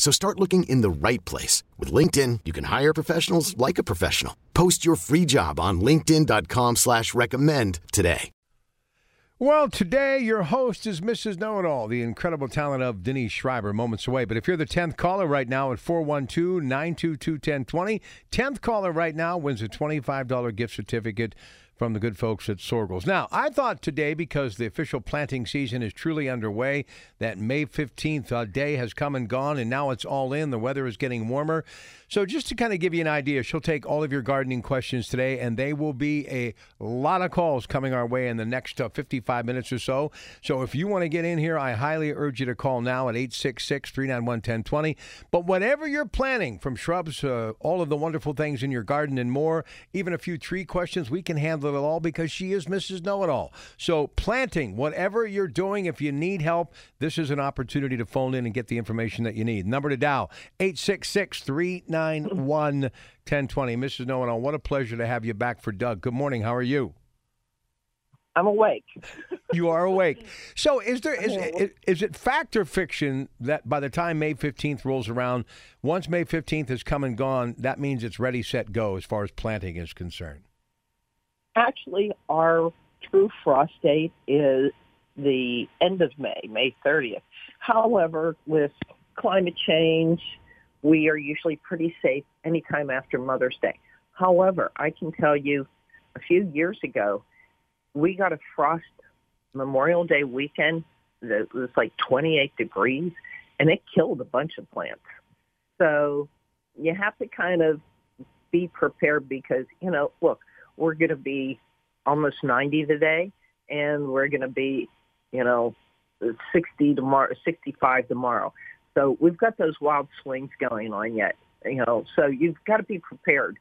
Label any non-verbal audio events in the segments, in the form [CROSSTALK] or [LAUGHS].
So start looking in the right place. With LinkedIn, you can hire professionals like a professional. Post your free job on linkedin.com slash recommend today. Well, today your host is Mrs. Know-It-All, the incredible talent of Denise Schreiber, moments away. But if you're the 10th caller right now at 412-922-1020, 10th caller right now wins a $25 gift certificate from the good folks at Soergel's. Now, I thought today, because the official planting season is truly underway, that May 15th uh, day has come and gone, and now it's all in. The weather is getting warmer. So, just to kind of give you an idea, she'll take all of your gardening questions today, and they will be a lot of calls coming our way in the next uh, 55 minutes or so. So, if you want to get in here, I highly urge you to call now at 866 391 1020. But whatever you're planning, from shrubs, uh, all of the wonderful things in your garden, and more, even a few tree questions, we can handle it all because she is Mrs. Know It All. So, planting, whatever you're doing, if you need help, this is an opportunity to phone in and get the information that you need. Number to dial 866 391 1020. Mrs. All, what a pleasure to have you back for Doug. Good morning. How are you? I'm awake. [LAUGHS] You are awake. So, is there is, is, is it fact or fiction that by the time May 15th rolls around, once May 15th has come and gone, that means it's ready, set, go as far as planting is concerned? Actually, our true frost date is the end of May, May 30th. However, with climate change, we are usually pretty safe anytime after Mother's Day. However, I can tell you a few years ago, we got a frost Memorial Day weekend that was like 28 degrees and it killed a bunch of plants. So you have to kind of be prepared because, you know, look, we're going to be almost 90 today and we're going to be, you know, 60 tomorrow, 65 tomorrow. So we've got those wild swings going on yet, you know, so you've got to be prepared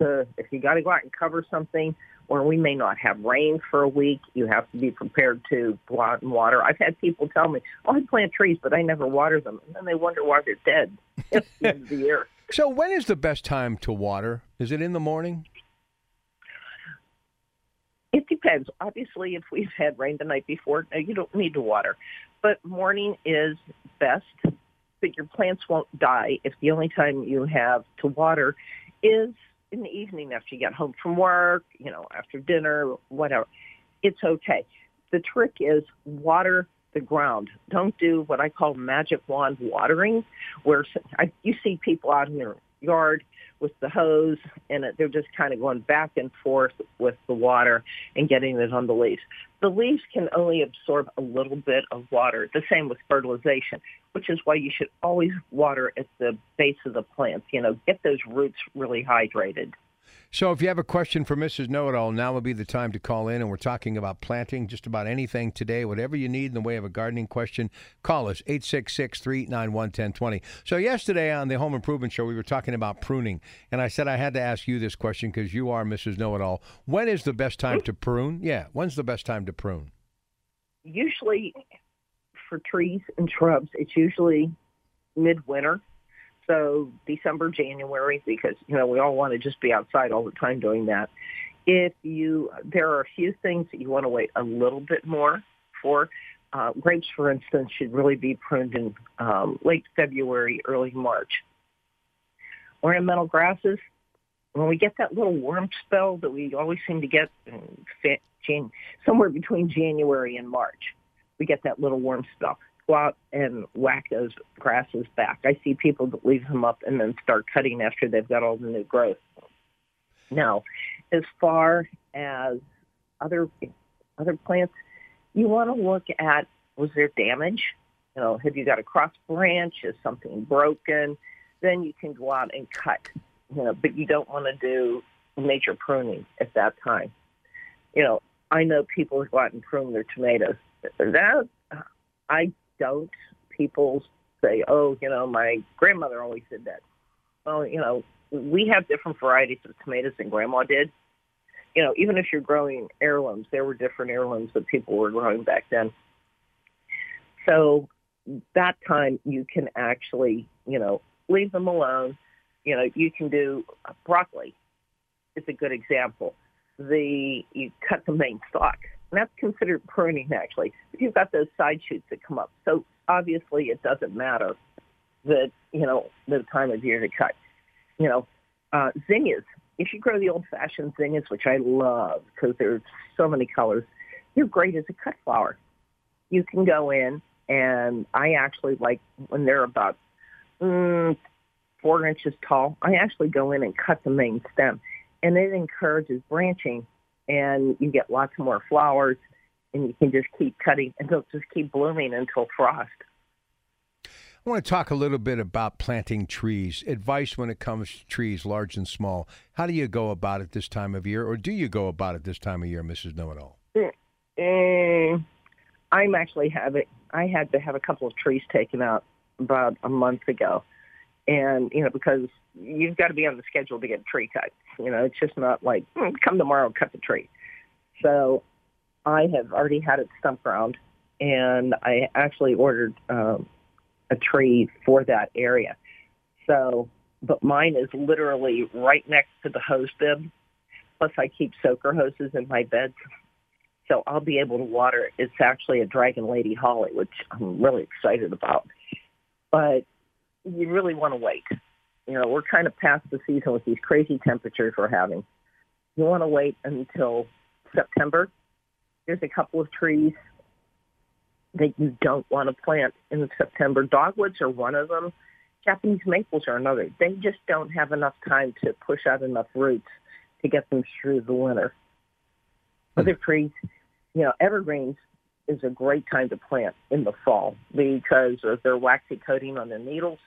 to, if you got to go out and cover something, or we may not have rain for a week. You have to be prepared to go out and water. I've had people tell me, "Oh, I plant trees, but I never water them," and then they wonder why they're dead [LAUGHS] at the end of the year. So, when is the best time to water? Is it in the morning? It depends. Obviously, if we've had rain the night before, you don't need to water. But morning is best. But your plants won't die if the only time you have to water is in the evening after you get home from work, you know, after dinner, whatever. It's okay. The trick is water the ground. Don't do what I call magic wand watering, where I, you see people out in their yard with the hose and they're just kind of going back and forth with the water and getting it on the leaves. The leaves can only absorb a little bit of water. The same with fertilization, which is why you should always water at the base of the plants. You know, get those roots really hydrated. So, if you have a question for Mrs. Know It All, now would be the time to call in. And we're talking about planting, just about anything today. Whatever you need in the way of a gardening question, call us 866 391 1020. So, yesterday on the Home Improvement Show, we were talking about pruning. And I said I had to ask you this question because you are Mrs. Know It All. When is the best time to prune? Yeah, when's the best time to prune? Usually for trees and shrubs, it's usually midwinter so December, January, because you know we all want to just be outside all the time doing that. If you, there are a few things that you want to wait a little bit more for. Uh, grapes, for instance, should really be pruned in um, late February, early March. Ornamental grasses, when we get that little warm spell that we always seem to get in Jan- somewhere between January and March, we get that little warm spell. Go out and whack those grasses back. I see people that leave them up and then start cutting after they've got all the new growth. Now, as far as other other plants, you want to look at was there damage? You know, have you got a cross branch? Is something broken? Then you can go out and cut. You know, but you don't want to do major pruning at that time. You know, I know people who go out and prune their tomatoes. That I don't. People say, "Oh, you know, my grandmother always did that." Well, you know, we have different varieties of tomatoes than Grandma did. You know, even if you're growing heirlooms, there were different heirlooms that people were growing back then. So that time you can actually, you know, leave them alone. You know, you can do uh, broccoli. It's a good example. The you cut the main stalk, and that's considered pruning actually. You've got those side shoots that come up, so obviously it doesn't matter that you know the time of year to cut. You know, uh, zinnias. If you grow the old-fashioned zinnias, which I love because there's so many colors, they're great as a cut flower. You can go in and I actually like when they're about mm, four inches tall. I actually go in and cut the main stem, and it encourages branching, and you get lots more flowers, and you can just keep cutting, and they'll just keep blooming until frost. I want to talk a little bit about planting trees. Advice when it comes to trees, large and small. How do you go about it this time of year, or do you go about it this time of year, Mrs. Know It All? Mm, I'm actually having I had to have a couple of trees taken out about a month ago. And, you know, because you've got to be on the schedule to get a tree cut. You know, it's just not like, mm, come tomorrow cut the tree. So I have already had it stump ground, and I actually ordered um, a tree for that area. So, but mine is literally right next to the hose bib. Plus, I keep soaker hoses in my bed so I'll be able to water it. It's actually a Dragon Lady Holly, which I'm really excited about. But you really want to wait. You know, we're kind of past the season with these crazy temperatures we're having. You want to wait until September. There's a couple of trees that you don't want to plant in September. Dogwoods are one of them. Japanese maples are another. They just don't have enough time to push out enough roots to get them through the winter. Hmm. Other trees, you know, evergreens is a great time to plant in the fall because of their waxy coating on their needles.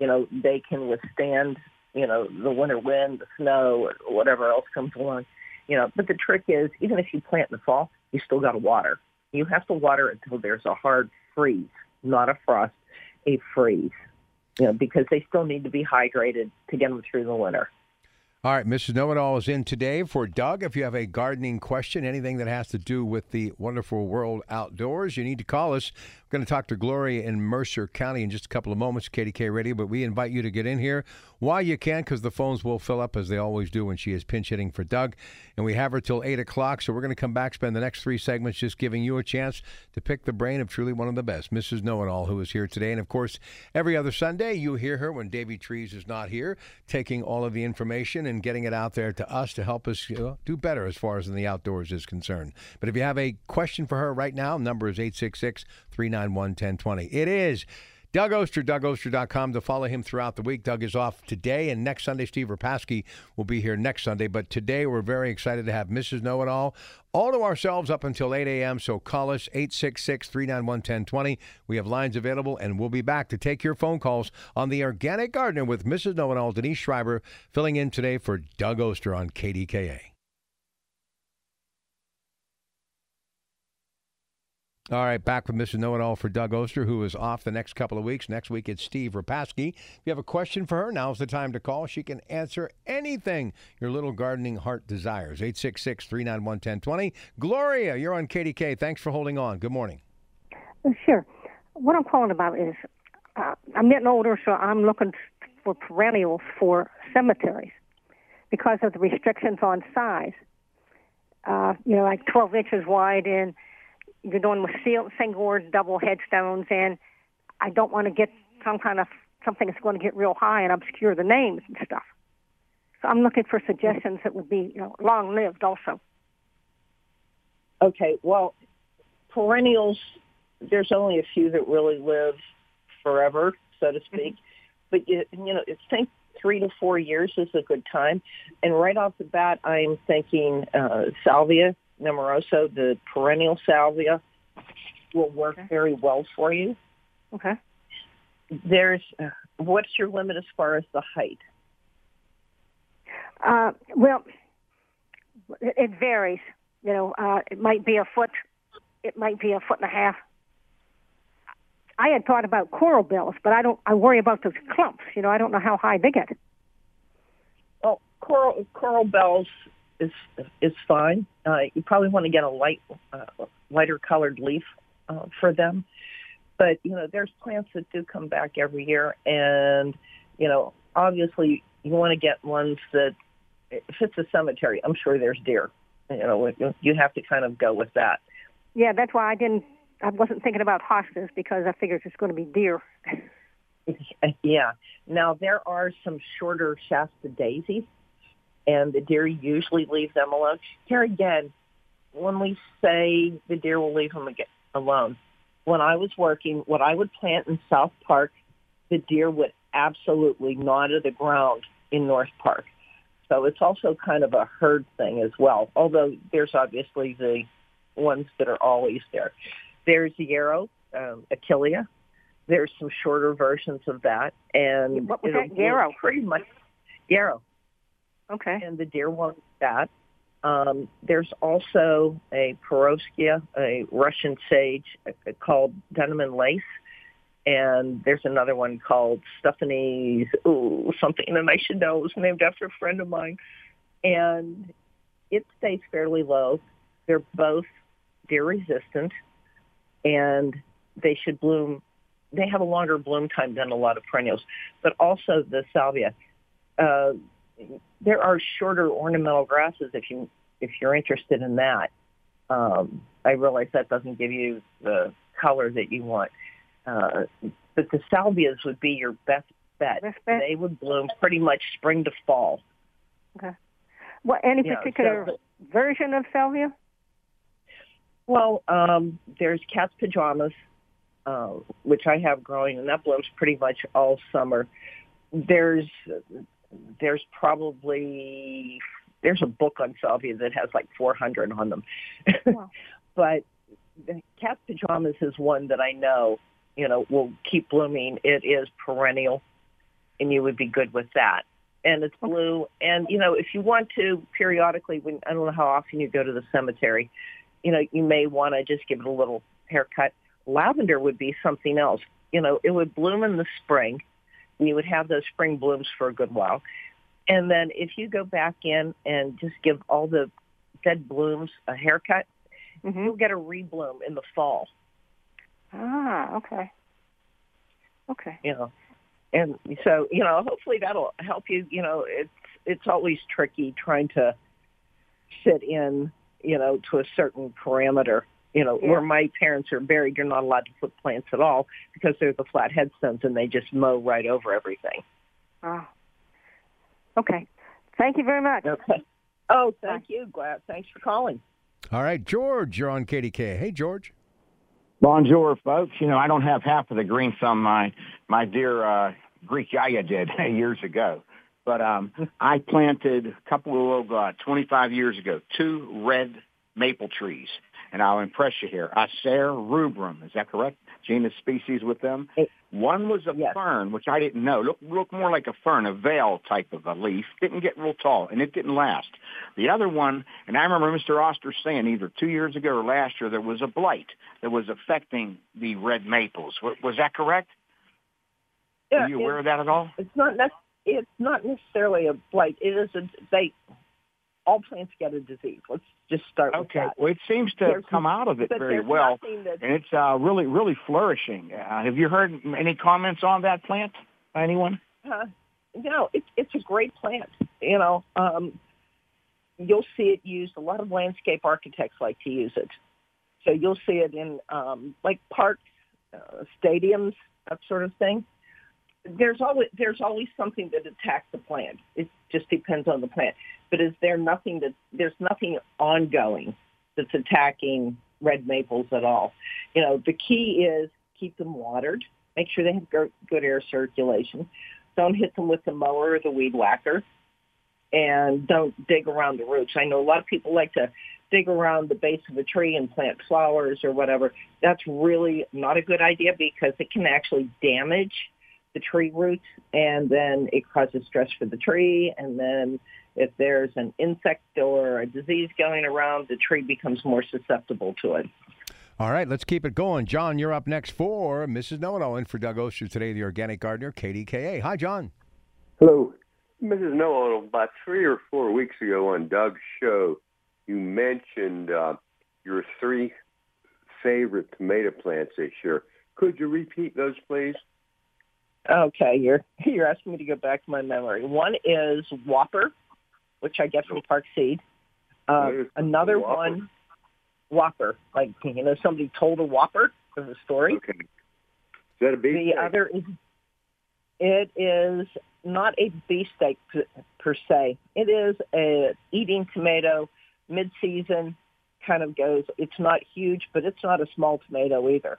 You know, they can withstand, you know, the winter wind, the snow, or whatever else comes along. You know, but the trick is, even if you plant in the fall, you still got to water. You have to water until there's a hard freeze, not a frost, a freeze. You know, because they still need to be hydrated to get them through the winter. All right, Mrs. Know It All is in today for Doug. If you have a gardening question, anything that has to do with the wonderful world outdoors, you need to call us. We're going to talk to Gloria in Mercer County in just a couple of moments, KDK Radio, but we invite you to get in here while you can because the phones will fill up as they always do when she is pinch hitting for Doug. And we have her till 8 o'clock, so we're going to come back, spend the next three segments just giving you a chance to pick the brain of truly one of the best, Mrs. Know It All, who is here today. And of course, every other Sunday, you hear her when Davy Trees is not here, taking all of the information and getting it out there to us to help us you know, do better as far as in the outdoors is concerned. But if you have a question for her right now, number is 866 391 1020. It is. Doug Oster, DougOster.com to follow him throughout the week. Doug is off today, and next Sunday, Steve Repasky will be here next Sunday. But today, we're very excited to have Mrs. Know It All all to ourselves up until 8 a.m. So call us 866 391 1020. We have lines available, and we'll be back to take your phone calls on the Organic Gardener with Mrs. Know It All, Denise Schreiber, filling in today for Doug Oster on KDKA. All right, back with Mr. Know It All for Doug Oster, who is off the next couple of weeks. Next week, it's Steve Repasky. If you have a question for her, now's the time to call. She can answer anything your little gardening heart desires. 866 391 1020. Gloria, you're on KDK. Thanks for holding on. Good morning. Sure. What I'm calling about is uh, I'm getting older, so I'm looking for perennials for cemeteries because of the restrictions on size. Uh, you know, like 12 inches wide and you're doing with single or double headstones, and I don't want to get some kind of something that's going to get real high and obscure the names and stuff. So I'm looking for suggestions that would be you know, long lived also. Okay, well, perennials there's only a few that really live forever, so to speak. But you, you know, think three to four years is a good time. And right off the bat, I'm thinking uh, salvia nemorosa, the perennial salvia, will work Okay. very well for you. Okay. There's uh, what's your limit as far as the height? Uh, well, it, varies. You know, uh, it might be a foot. It might be a foot and a half. I had thought about coral bells, but I don't. I worry about those clumps. You know, I don't know how high they get. Well, coral coral bells is is fine. Uh, you probably want to get a light uh, lighter colored leaf uh, for them. But you know, there's plants that do come back every year, and you know, obviously, you want to get ones that if it's a cemetery, I'm sure there's deer. You know, you have to kind of go with that. Yeah, that's why I didn't. I wasn't thinking about hostas because I figured it's going to be deer. [LAUGHS] Yeah. Now there are some shorter Shasta daisies, and the deer usually leave them alone. Here again, when we say the deer will leave them alone, when I was working, what I would plant in South Park, the deer would absolutely gnaw to the ground in North Park. So it's also kind of a herd thing as well. Although there's obviously the ones that are always there. There's the yarrow, um, Achillea. There's some shorter versions of that, and What was that? Yarrow? Pretty much yarrow, Okay. and the deer won't eat that. Um, there's also a Perovskia, a Russian sage uh, called Denim Lace, and there's another one called Stephanie's, ooh, something that I should know. It was named after a friend of mine, and it stays fairly low. They're both deer resistant, and they should bloom. They have a longer bloom time than a lot of perennials, but also the salvia. Uh, there are shorter ornamental grasses if you if you're interested in that. Um, I realize that doesn't give you the color that you want, uh, but the salvias would be your best bet. Best bet? They would bloom pretty much spring to fall. Okay. What? Any Yeah, particular so- version of salvia? Well, um, there's cat's pajamas, uh, which I have growing, and that blooms pretty much all summer. There's there's probably there's a book on salvia that has like 400 on them, [LAUGHS] Wow. but the cat pajamas is one that I know, you know, will keep blooming. It is perennial, and you would be good with that. And it's blue, and you know, if you want to periodically, when I don't know how often you go to the cemetery, you know, you may want to just give it a little haircut. Lavender would be something else. You know, it would bloom in the spring. And you would have those spring blooms for a good while. And then if you go back in and just give all the dead blooms a haircut, hmm you'll get a rebloom in the fall, Ah, okay. Okay. you know. And so, you know, hopefully that'll help you. You know, it's it's always tricky trying to fit in, you know, to a certain parameter. You know, Yeah. where my parents are buried, you're not allowed to put plants at all because they're the flat headstones and they just mow right over everything. Oh. Okay. Thank you very much. Okay. Oh, thank you, Glad. Thanks for calling. All right, George, you're on KDK. Hey, George. Bonjour, folks. You know, I don't have half of the green thumb my my dear uh, Greek Yaya did [LAUGHS] years ago, but um, I planted a couple of uh, 25 years ago two red maple trees, and I'll impress you here. Acer rubrum, is that correct? Genus species with them. It- One was a Yes. fern, which I didn't know. Look, looked more like a fern, a veil type of a leaf. Didn't get real tall, and it didn't last. The other one, and I remember Mr. Oster saying either two years ago or last year there was a blight that was affecting the red maples. Was, was that correct? Yeah, Are you aware of that at all? it's not nec- it's not necessarily a blight. It is a they all plants get a disease. Let's just start with Okay. that. Well, it seems to There's- come out of it very well, and it's uh, really, really flourishing. Uh, have you heard any comments on that plant by anyone? uh, know, it's it's a great plant. You know, um, you'll see it used. A lot of landscape architects like to use it. So you'll see it in um, like parks, uh, stadiums, that sort of thing. There's always there's always something that attacks the plant. It just depends on the plant. But is there nothing that there's nothing ongoing that's attacking red maples at all. You know, the key is keep them watered. Make sure they have good air circulation. Don't hit them with the mower or the weed whacker. And don't dig around the roots. I know a lot of people like to dig around the base of a tree and plant flowers or whatever. That's really not a good idea because it can actually damage the tree roots and then it causes stress for the tree and then if there's an insect or a disease going around, the tree becomes more susceptible to it. All right, let's keep it going. John, you're up next for Mrs. Know It All in for Doug Oster today, the organic gardener, KDKA. Hi, John. Hello. Mrs. Know It All, about three or four weeks ago on Doug's show, you mentioned uh, your three favorite tomato plants this year. Could you repeat those, please? Okay, you're [LAUGHS] you're asking me to go back to my memory. One is Whopper, which I get from Park Seed. Uh, another Whopper? one, Whopper, like you know, somebody told a Whopper of a story. Okay. Is that a beef? The steak? other is, it is not a beefsteak per, per se. It is a eating tomato, mid-season, kind of goes. It's not huge, but it's not a small tomato either.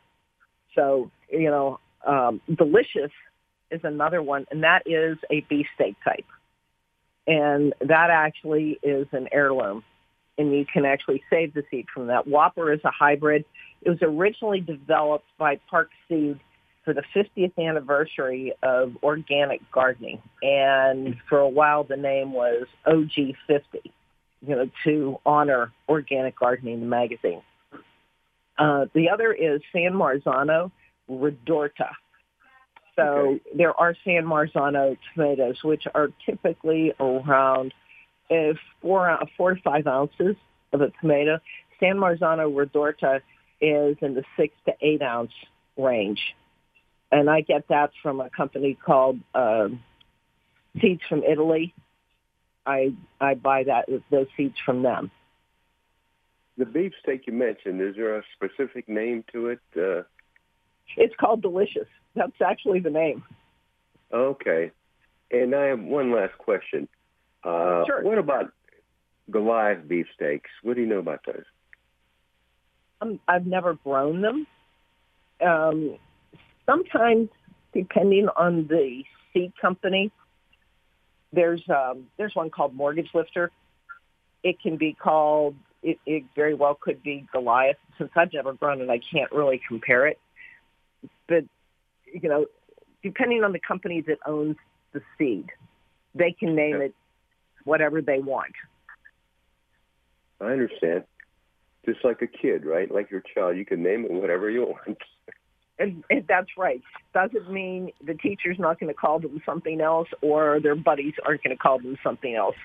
So you know, um, delicious is another one, and that is a beefsteak type, and that actually is an heirloom, and you can actually save the seed from that. Whopper is a hybrid. It was originally developed by Park Seed for the 50th anniversary of organic gardening, and for a while the name was OG50, you know, to honor organic gardening, the magazine. Uh, the other is San Marzano Redorta. So Okay. there are San Marzano tomatoes, which are typically around uh, four, ou- four to five ounces of a tomato. San Marzano Redorta is in the six to eight ounce range. And I get that from a company called um Seeds from Italy. I I buy that those seeds from them. The beefsteak you mentioned, is there a specific name to it? Uh, It's called Delicious. That's actually the name. okay. And I have one last question. Uh, Sure. What about Goliath beefsteaks? What do you know about those? Um, I've never grown them. Um, sometimes, depending on the seed company, there's um, there's one called Mortgage Lifter. It can be called. It, it very well could be Goliath. Since I've never grown it, I can't really compare it. But you know, depending on the company that owns the seed, they can name Okay. it whatever they want. I understand. Just like a kid, right? Like your child, you can name it whatever you want. And, and that's right. Doesn't mean the teacher's not going to call them something else or their buddies aren't going to call them something else.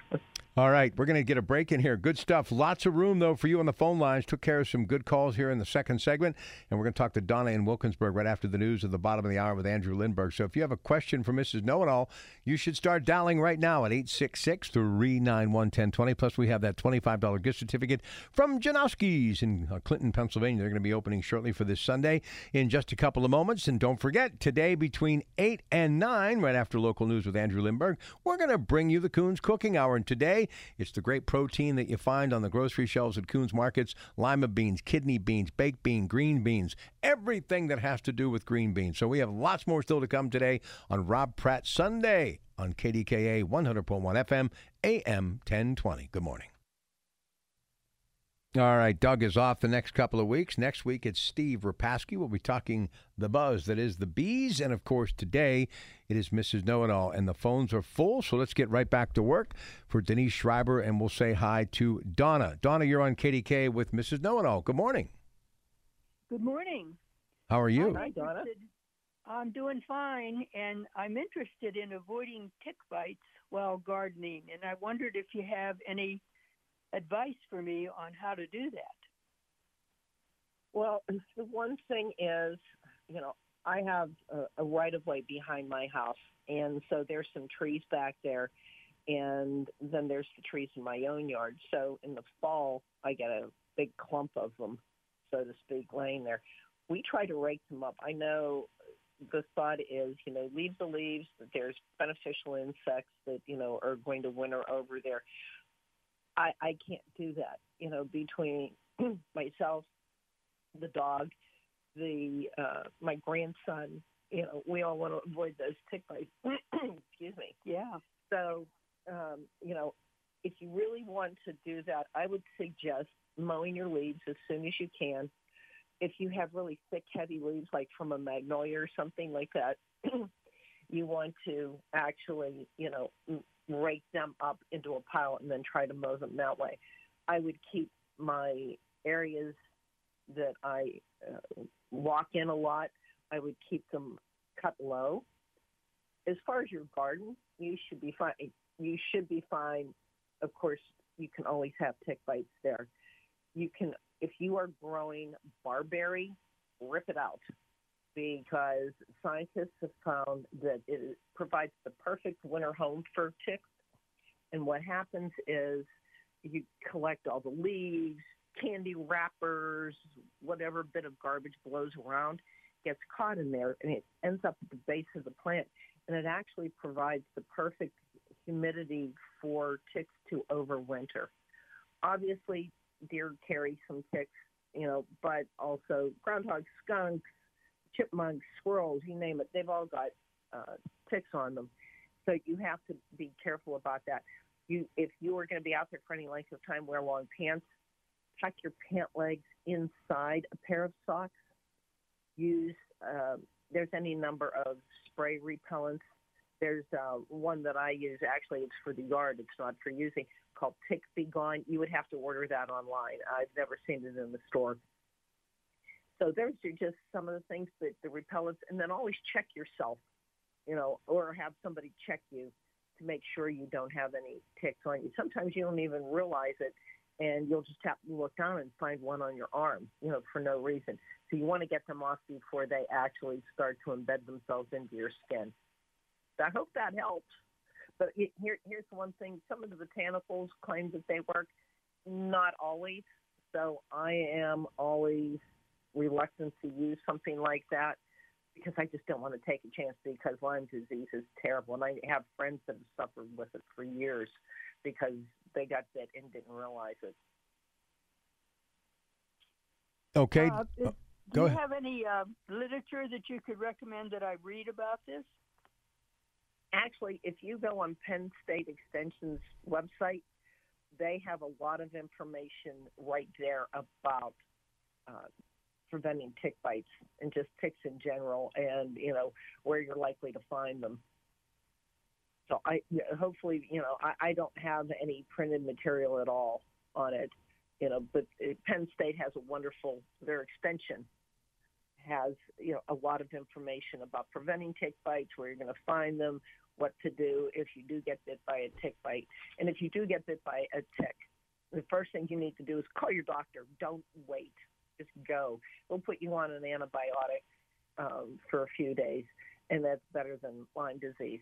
All right, we're going to get a break in here. Good stuff. Lots of room, though, for you on the phone lines. Took care of some good calls here in the second segment. And we're going to talk to Donna in Wilkinsburg right after the news at the bottom of the hour with Andrew Lindberg. So if you have a question for Mrs. Know It All, you should start dialing right now at 866 391 1020. Plus, we have that $25 gift certificate from Janoski's in uh, Clinton, Pennsylvania. They're going to be opening shortly for this Sunday in just a couple of moments. And don't forget, today between 8 and 9, right after local news with Andrew Lindberg, we're going to bring you the Kuhn's Cooking Hour. And today, it's the great protein that you find on the grocery shelves at Kuhn's Markets lima beans, kidney beans, baked bean, green beans, everything that has to do with green beans. So we have lots more still to come today on Rob Pratt Sunday on KDKA 100.1 FM, AM 1020. Good morning. All right, Doug is off the next couple of weeks. Next week, it's Steve Repasky. We'll be talking the buzz that is the bees. And of course, today it is Mrs. Know It All. And the phones are full. So let's get right back to work for Denise Schreiber. And we'll say hi to Donna. Donna, you're on KDK with Mrs. Know It All. Good morning. Good morning. How are you? Hi, Donna. I'm doing fine, and I'm interested in avoiding tick bites while gardening. And I wondered if you have any advice for me on how to do that. Well, the one thing is, you know, I have a, a right of way behind my house, and so there's some trees back there, and then there's the trees in my own yard. So in the fall, I get a big clump of them, so to speak, laying there. We try to rake them up. I know the thought is, you know, leave the leaves. That there's beneficial insects that you know are going to winter over there. I I can't do that. You know, between [CLEARS THROAT] myself the dog, the uh, my grandson. You know, we all want to avoid those tick bites. [CLEARS THROAT] Excuse me. Yeah. So, um, you know, if you really want to do that, I would suggest mowing your leaves as soon as you can. If you have really thick, heavy leaves, like from a magnolia or something like that, [CLEARS THROAT] you want to actually, you know, rake them up into a pile and then try to mow them that way. I would keep my areas that I uh, walk in a lot, I would keep them cut low. As far as your garden, you should be fine. You should be fine. Of course, you can always have tick bites there. You can, if you are growing barberry, rip it out because scientists have found that it provides the perfect winter home for ticks. And what happens is you collect all the leaves, candy wrappers, whatever bit of garbage blows around gets caught in there and it ends up at the base of the plant. And it actually provides the perfect humidity for ticks to overwinter. Obviously, deer carry some ticks, you know, but also groundhogs, skunks, chipmunks, squirrels, you name it, they've all got uh, ticks on them. So you have to be careful about that. You, if you are going to be out there for any length of time, wear long pants. Tuck your pant legs inside a pair of socks. Use uh, there's any number of spray repellents. There's uh, one that I use. Actually, it's for the yard. It's not for using. Called Tick Be Gone. You would have to order that online. I've never seen it in the store. So those are just some of the things that the repellents, and then always check yourself, you know, or have somebody check you to make sure you don't have any ticks on you. Sometimes you don't even realize it, and you'll just have to look down and find one on your arm, you know, for no reason. So you want to get them off before they actually start to embed themselves into your skin. So I hope that helps. But here, here's one thing: some of the botanicals claim that they work, not always. So I am always reluctant to use something like that because I just don't want to take a chance because Lyme disease is terrible. And I have friends that have suffered with it for years because they got bit and didn't realize it. Okay. Uh, uh, do you ahead. have any uh, literature that you could recommend that I read about this? Actually, if you go on Penn State Extension's website, they have a lot of information right there about uh, preventing tick bites and just ticks in general, and you know where you're likely to find them. So I hopefully you know I, I don't have any printed material at all on it, you know. But uh, Penn State has a wonderful their extension has you know a lot of information about preventing tick bites, where you're going to find them, what to do if you do get bit by a tick bite, and if you do get bit by a tick, the first thing you need to do is call your doctor. Don't wait just go. We'll put you on an antibiotic um, for a few days, and that's better than Lyme disease.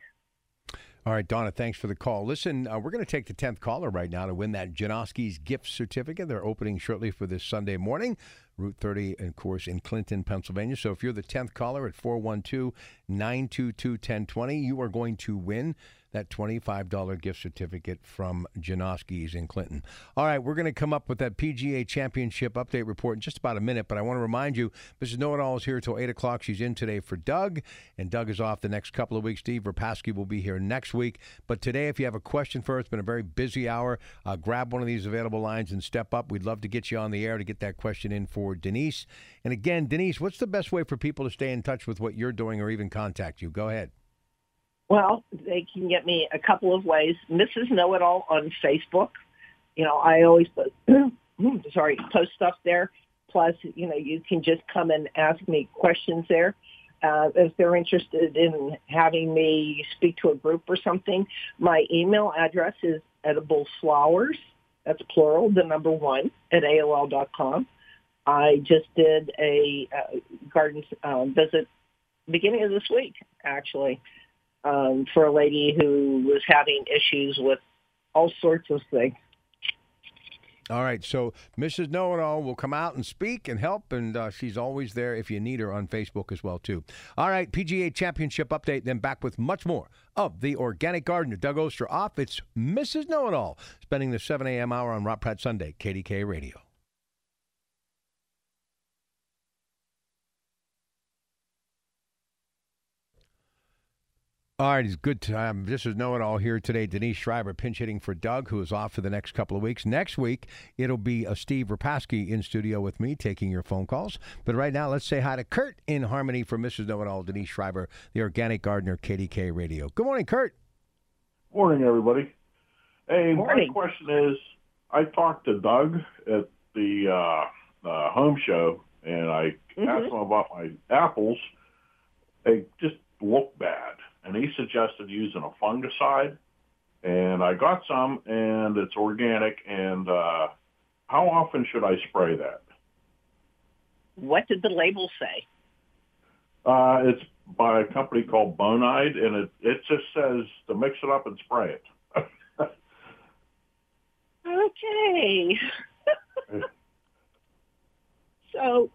All right, Donna, thanks for the call. Listen, uh, we're going to take the 10th caller right now to win that Janoski's gift certificate. They're opening shortly for this Sunday morning. Route 30, of course, in Clinton, Pennsylvania. So if you're the 10th caller at 412 922 1020, you are going to win that $25 gift certificate from Janoski's in Clinton. All right, we're going to come up with that PGA Championship update report in just about a minute, but I want to remind you, Mrs. Know It All is here till 8 o'clock. She's in today for Doug, and Doug is off the next couple of weeks. Steve Repasky will be here next week. But today, if you have a question for us, it's been a very busy hour. Uh, grab one of these available lines and step up. We'd love to get you on the air to get that question in for Denise. And again, Denise, what's the best way for people to stay in touch with what you're doing or even contact you? Go ahead. Well, they can get me a couple of ways. Mrs. Know It All on Facebook. You know, I always put, [CLEARS THROAT] sorry, post stuff there. Plus, you know, you can just come and ask me questions there. Uh, if they're interested in having me speak to a group or something, my email address is edibleflowers, that's plural, the number one, at AOL.com. I just did a uh, garden uh, visit beginning of this week, actually um, for a lady who was having issues with all sorts of things. All right, so Mrs. Know It All will come out and speak and help, and uh, she's always there if you need her on Facebook as well too. All right, PGA Championship update. Then back with much more of the Organic Gardener. Doug Oster off. It's Mrs. Know It All spending the 7 a.m. hour on Rob Pratt Sunday, KDK Radio. All right, it's good time. This is Know It All here today. Denise Schreiber pinch hitting for Doug, who is off for the next couple of weeks. Next week, it'll be a uh, Steve Repasky in studio with me taking your phone calls. But right now, let's say hi to Kurt in Harmony for Mrs. Know It All, Denise Schreiber, the organic gardener, KDK Radio. Good morning, Kurt. Morning, everybody. Hey, Morning. my question is I talked to Doug at the uh, uh, home show, and I Mhm. asked him about my apples. They just look bad, and he suggested using a fungicide. And I got some, and it's organic. And uh, how often should I spray that? What did the label say? Uh, it's by a company called Bonide, and it it just says to mix it up and spray it. [LAUGHS] Okay. [LAUGHS] so,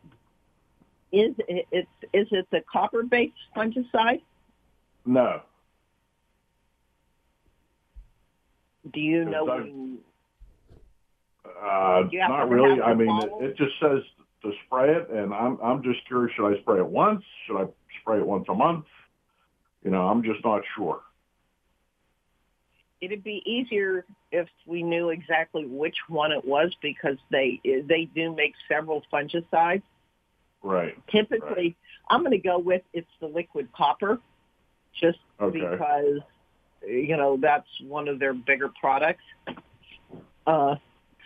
is it it's is it the copper based fungicide? No, Do you know? when- Uh, you not really. I mean, it, it just says to spray it, and I'm I'm just curious. Should I spray it once? Should I spray it once a month? You know, I'm just not sure. It'd be easier if we knew exactly which one it was because they they do make several fungicides. Right. Typically, I'm going to go with it's the liquid copper, just Okay. because you know that's one of their bigger products. Uh,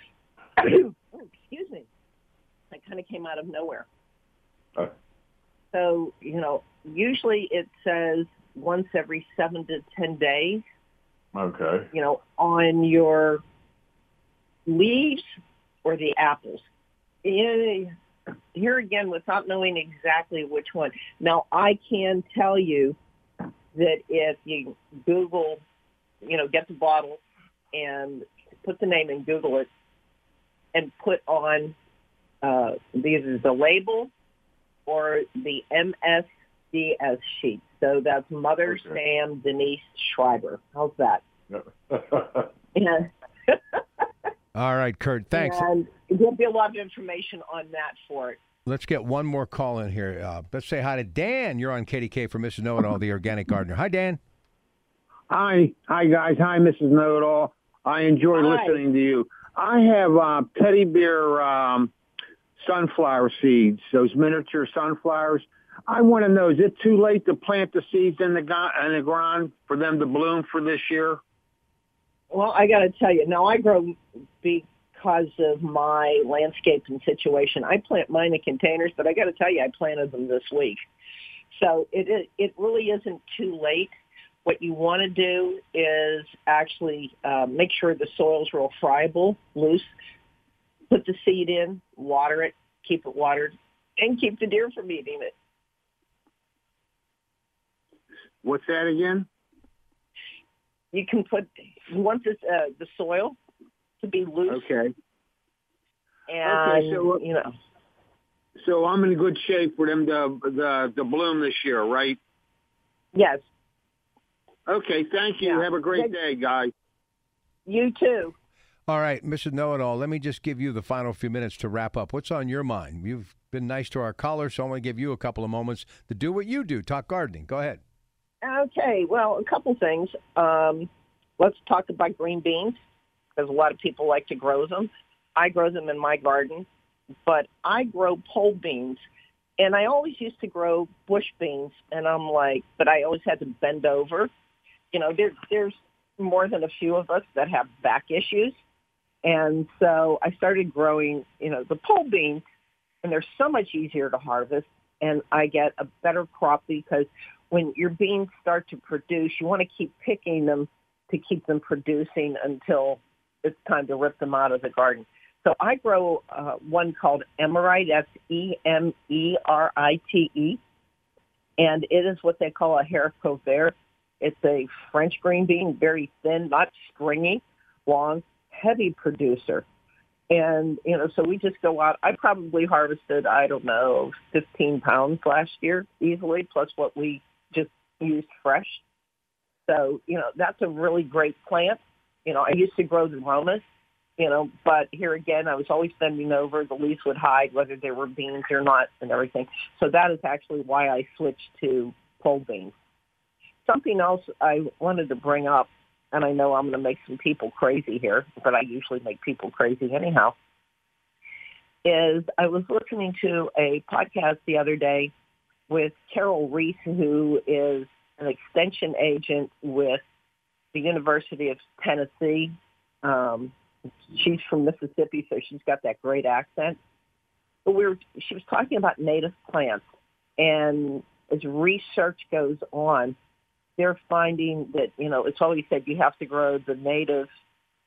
[COUGHS] oh, excuse me, that kind of came out of nowhere. Uh, So you know, usually it says once every seven to ten days. okay. You know, on your leaves or the apples. Eh, Here again, without knowing exactly which one. Now, I can tell you that if you Google, you know, get the bottle and put the name and Google it, and put on uh, either the label or the MSDS sheet. So that's Mother Okay. Sam Denise Schreiber. How's that? [LAUGHS] All right, Kurt. Thanks. and there'll be a lot of information on that for it. Let's get one more call in here. Uh, let's say hi to Dan. You're on KDK for Mrs. Know It All, the organic gardener. Hi, Dan. Hi, hi guys. Hi, Mrs. Know It All. I enjoy Hi. listening to you. I have uh, teddy bear um, sunflower seeds, those miniature sunflowers. I want to know: Is it too late to plant the seeds in the go- in the ground for them to bloom for this year? Well, I got to tell you, now I grow because of my landscaping situation. I plant mine in containers, but I got to tell you, I planted them this week. So it it it really isn't too late. What you want to do is actually uh, make sure the soil's real friable, loose. Put the seed in, water it, keep it watered, and keep the deer from eating it. What's that again? You can put you want this uh, the soil to be loose Okay, and so- you know so I'm in good shape for them to the to bloom this year, right? yes Okay, thank you. Yeah. Have a great Yeah. day, guys. you too. All right, Mrs. Know It All, let me just give you the final few minutes to wrap up. What's on your mind? You've been nice to our callers, so I want to give you a couple of moments to do what you do talk gardening. Go ahead. Okay, well, a couple things. Um, let's talk about green beans because a lot of people like to grow them. I grow them in my garden, but I grow pole beans. And I always used to grow bush beans, and I'm like, but I always had to bend over. You know, there, there's more than a few of us that have back issues. And so I started growing, you know, the pole beans, and they're so much easier to harvest, and I get a better crop because when your beans start to produce, you want to keep picking them to keep them producing until it's time to rip them out of the garden. So I grow uh, one called Emerite. That's E M E R I T E, and it is what they call a haricot vert. It's a French green bean, very thin, not stringy, long, heavy producer. And you know, so we just go out. I probably harvested, I don't know, 15 pounds last year easily, plus what we just used fresh. So you know, that's a really great plant. You know, I used to grow the romas, you know, but here again, I was always bending over. The leaves would hide whether they were beans or not, and everything. So that is actually why I switched to pole beans. something else I wanted to bring up, and I know I'm going to make some people crazy here, but I usually make people crazy anyhow, is I was listening to a podcast the other day with Carol Reese, who is an extension agent with the University of Tennessee. Um, she's from Mississippi, so she's got that great accent. But we were, she was talking about native plants, and as research goes on, they're finding that you know it's always said you have to grow the native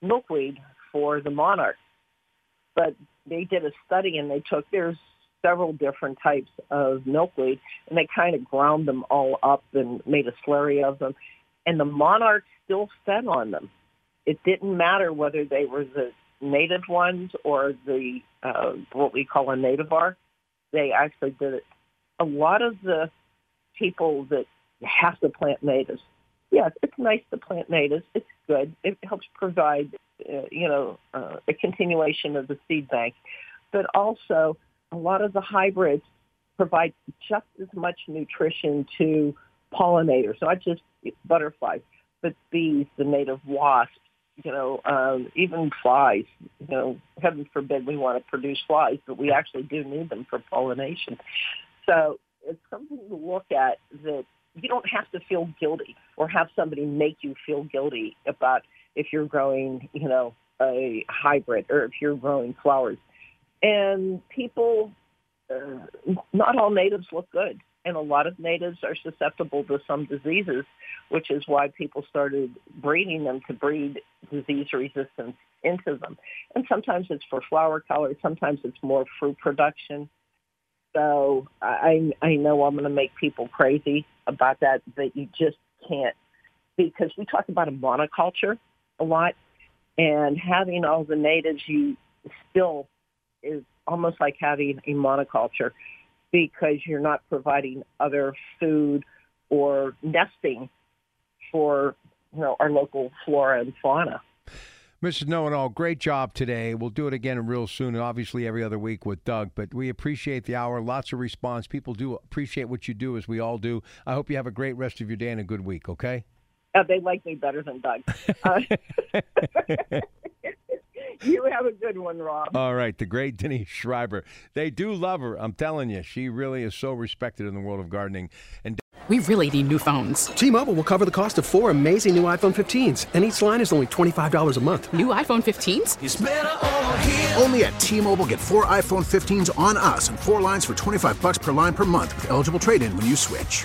milkweed for the monarch, but they did a study and they took there's several different types of milkweed and they kind of ground them all up and made a slurry of them, and the monarchs still fed on them. It didn't matter whether they were the native ones or the uh, what we call a nativar. They actually did it. A lot of the people that have to plant natives. Yes, it's nice to plant natives. It's good. It helps provide, uh, you know, uh, a continuation of the seed bank. But also, a lot of the hybrids provide just as much nutrition to pollinators, not just butterflies, but bees, the native wasps, you know, um, even flies. You know, heaven forbid we want to produce flies, but we actually do need them for pollination. So it's something to look at that you don't have to feel guilty or have somebody make you feel guilty about if you're growing, you know, a hybrid or if you're growing flowers. And people, uh, not all natives look good. And a lot of natives are susceptible to some diseases, which is why people started breeding them to breed disease resistance into them. And sometimes it's for flower color, sometimes it's more fruit production. So I I know I'm going to make people crazy about that, but you just can't because we talk about a monoculture a lot, and having all the natives, you still is almost like having a monoculture because you're not providing other food or nesting for you know our local flora and fauna. Mrs. Know It All, great job today. We'll do it again real soon, and obviously every other week with Doug. But we appreciate the hour. Lots of response. People do appreciate what you do, as we all do. I hope you have a great rest of your day and a good week. Okay. Uh, they like me better than Doug. Uh, [LAUGHS] [LAUGHS] you have a good one, Rob. All right, the great Denise Schreiber. They do love her. I'm telling you, she really is so respected in the world of gardening. And we really need new phones. T-Mobile will cover the cost of four amazing new iPhone 15s, and each line is only twenty five dollars a month. New iPhone 15s? Only at T-Mobile, get four iPhone 15s on us, and four lines for twenty five bucks per line per month with eligible trade-in when you switch.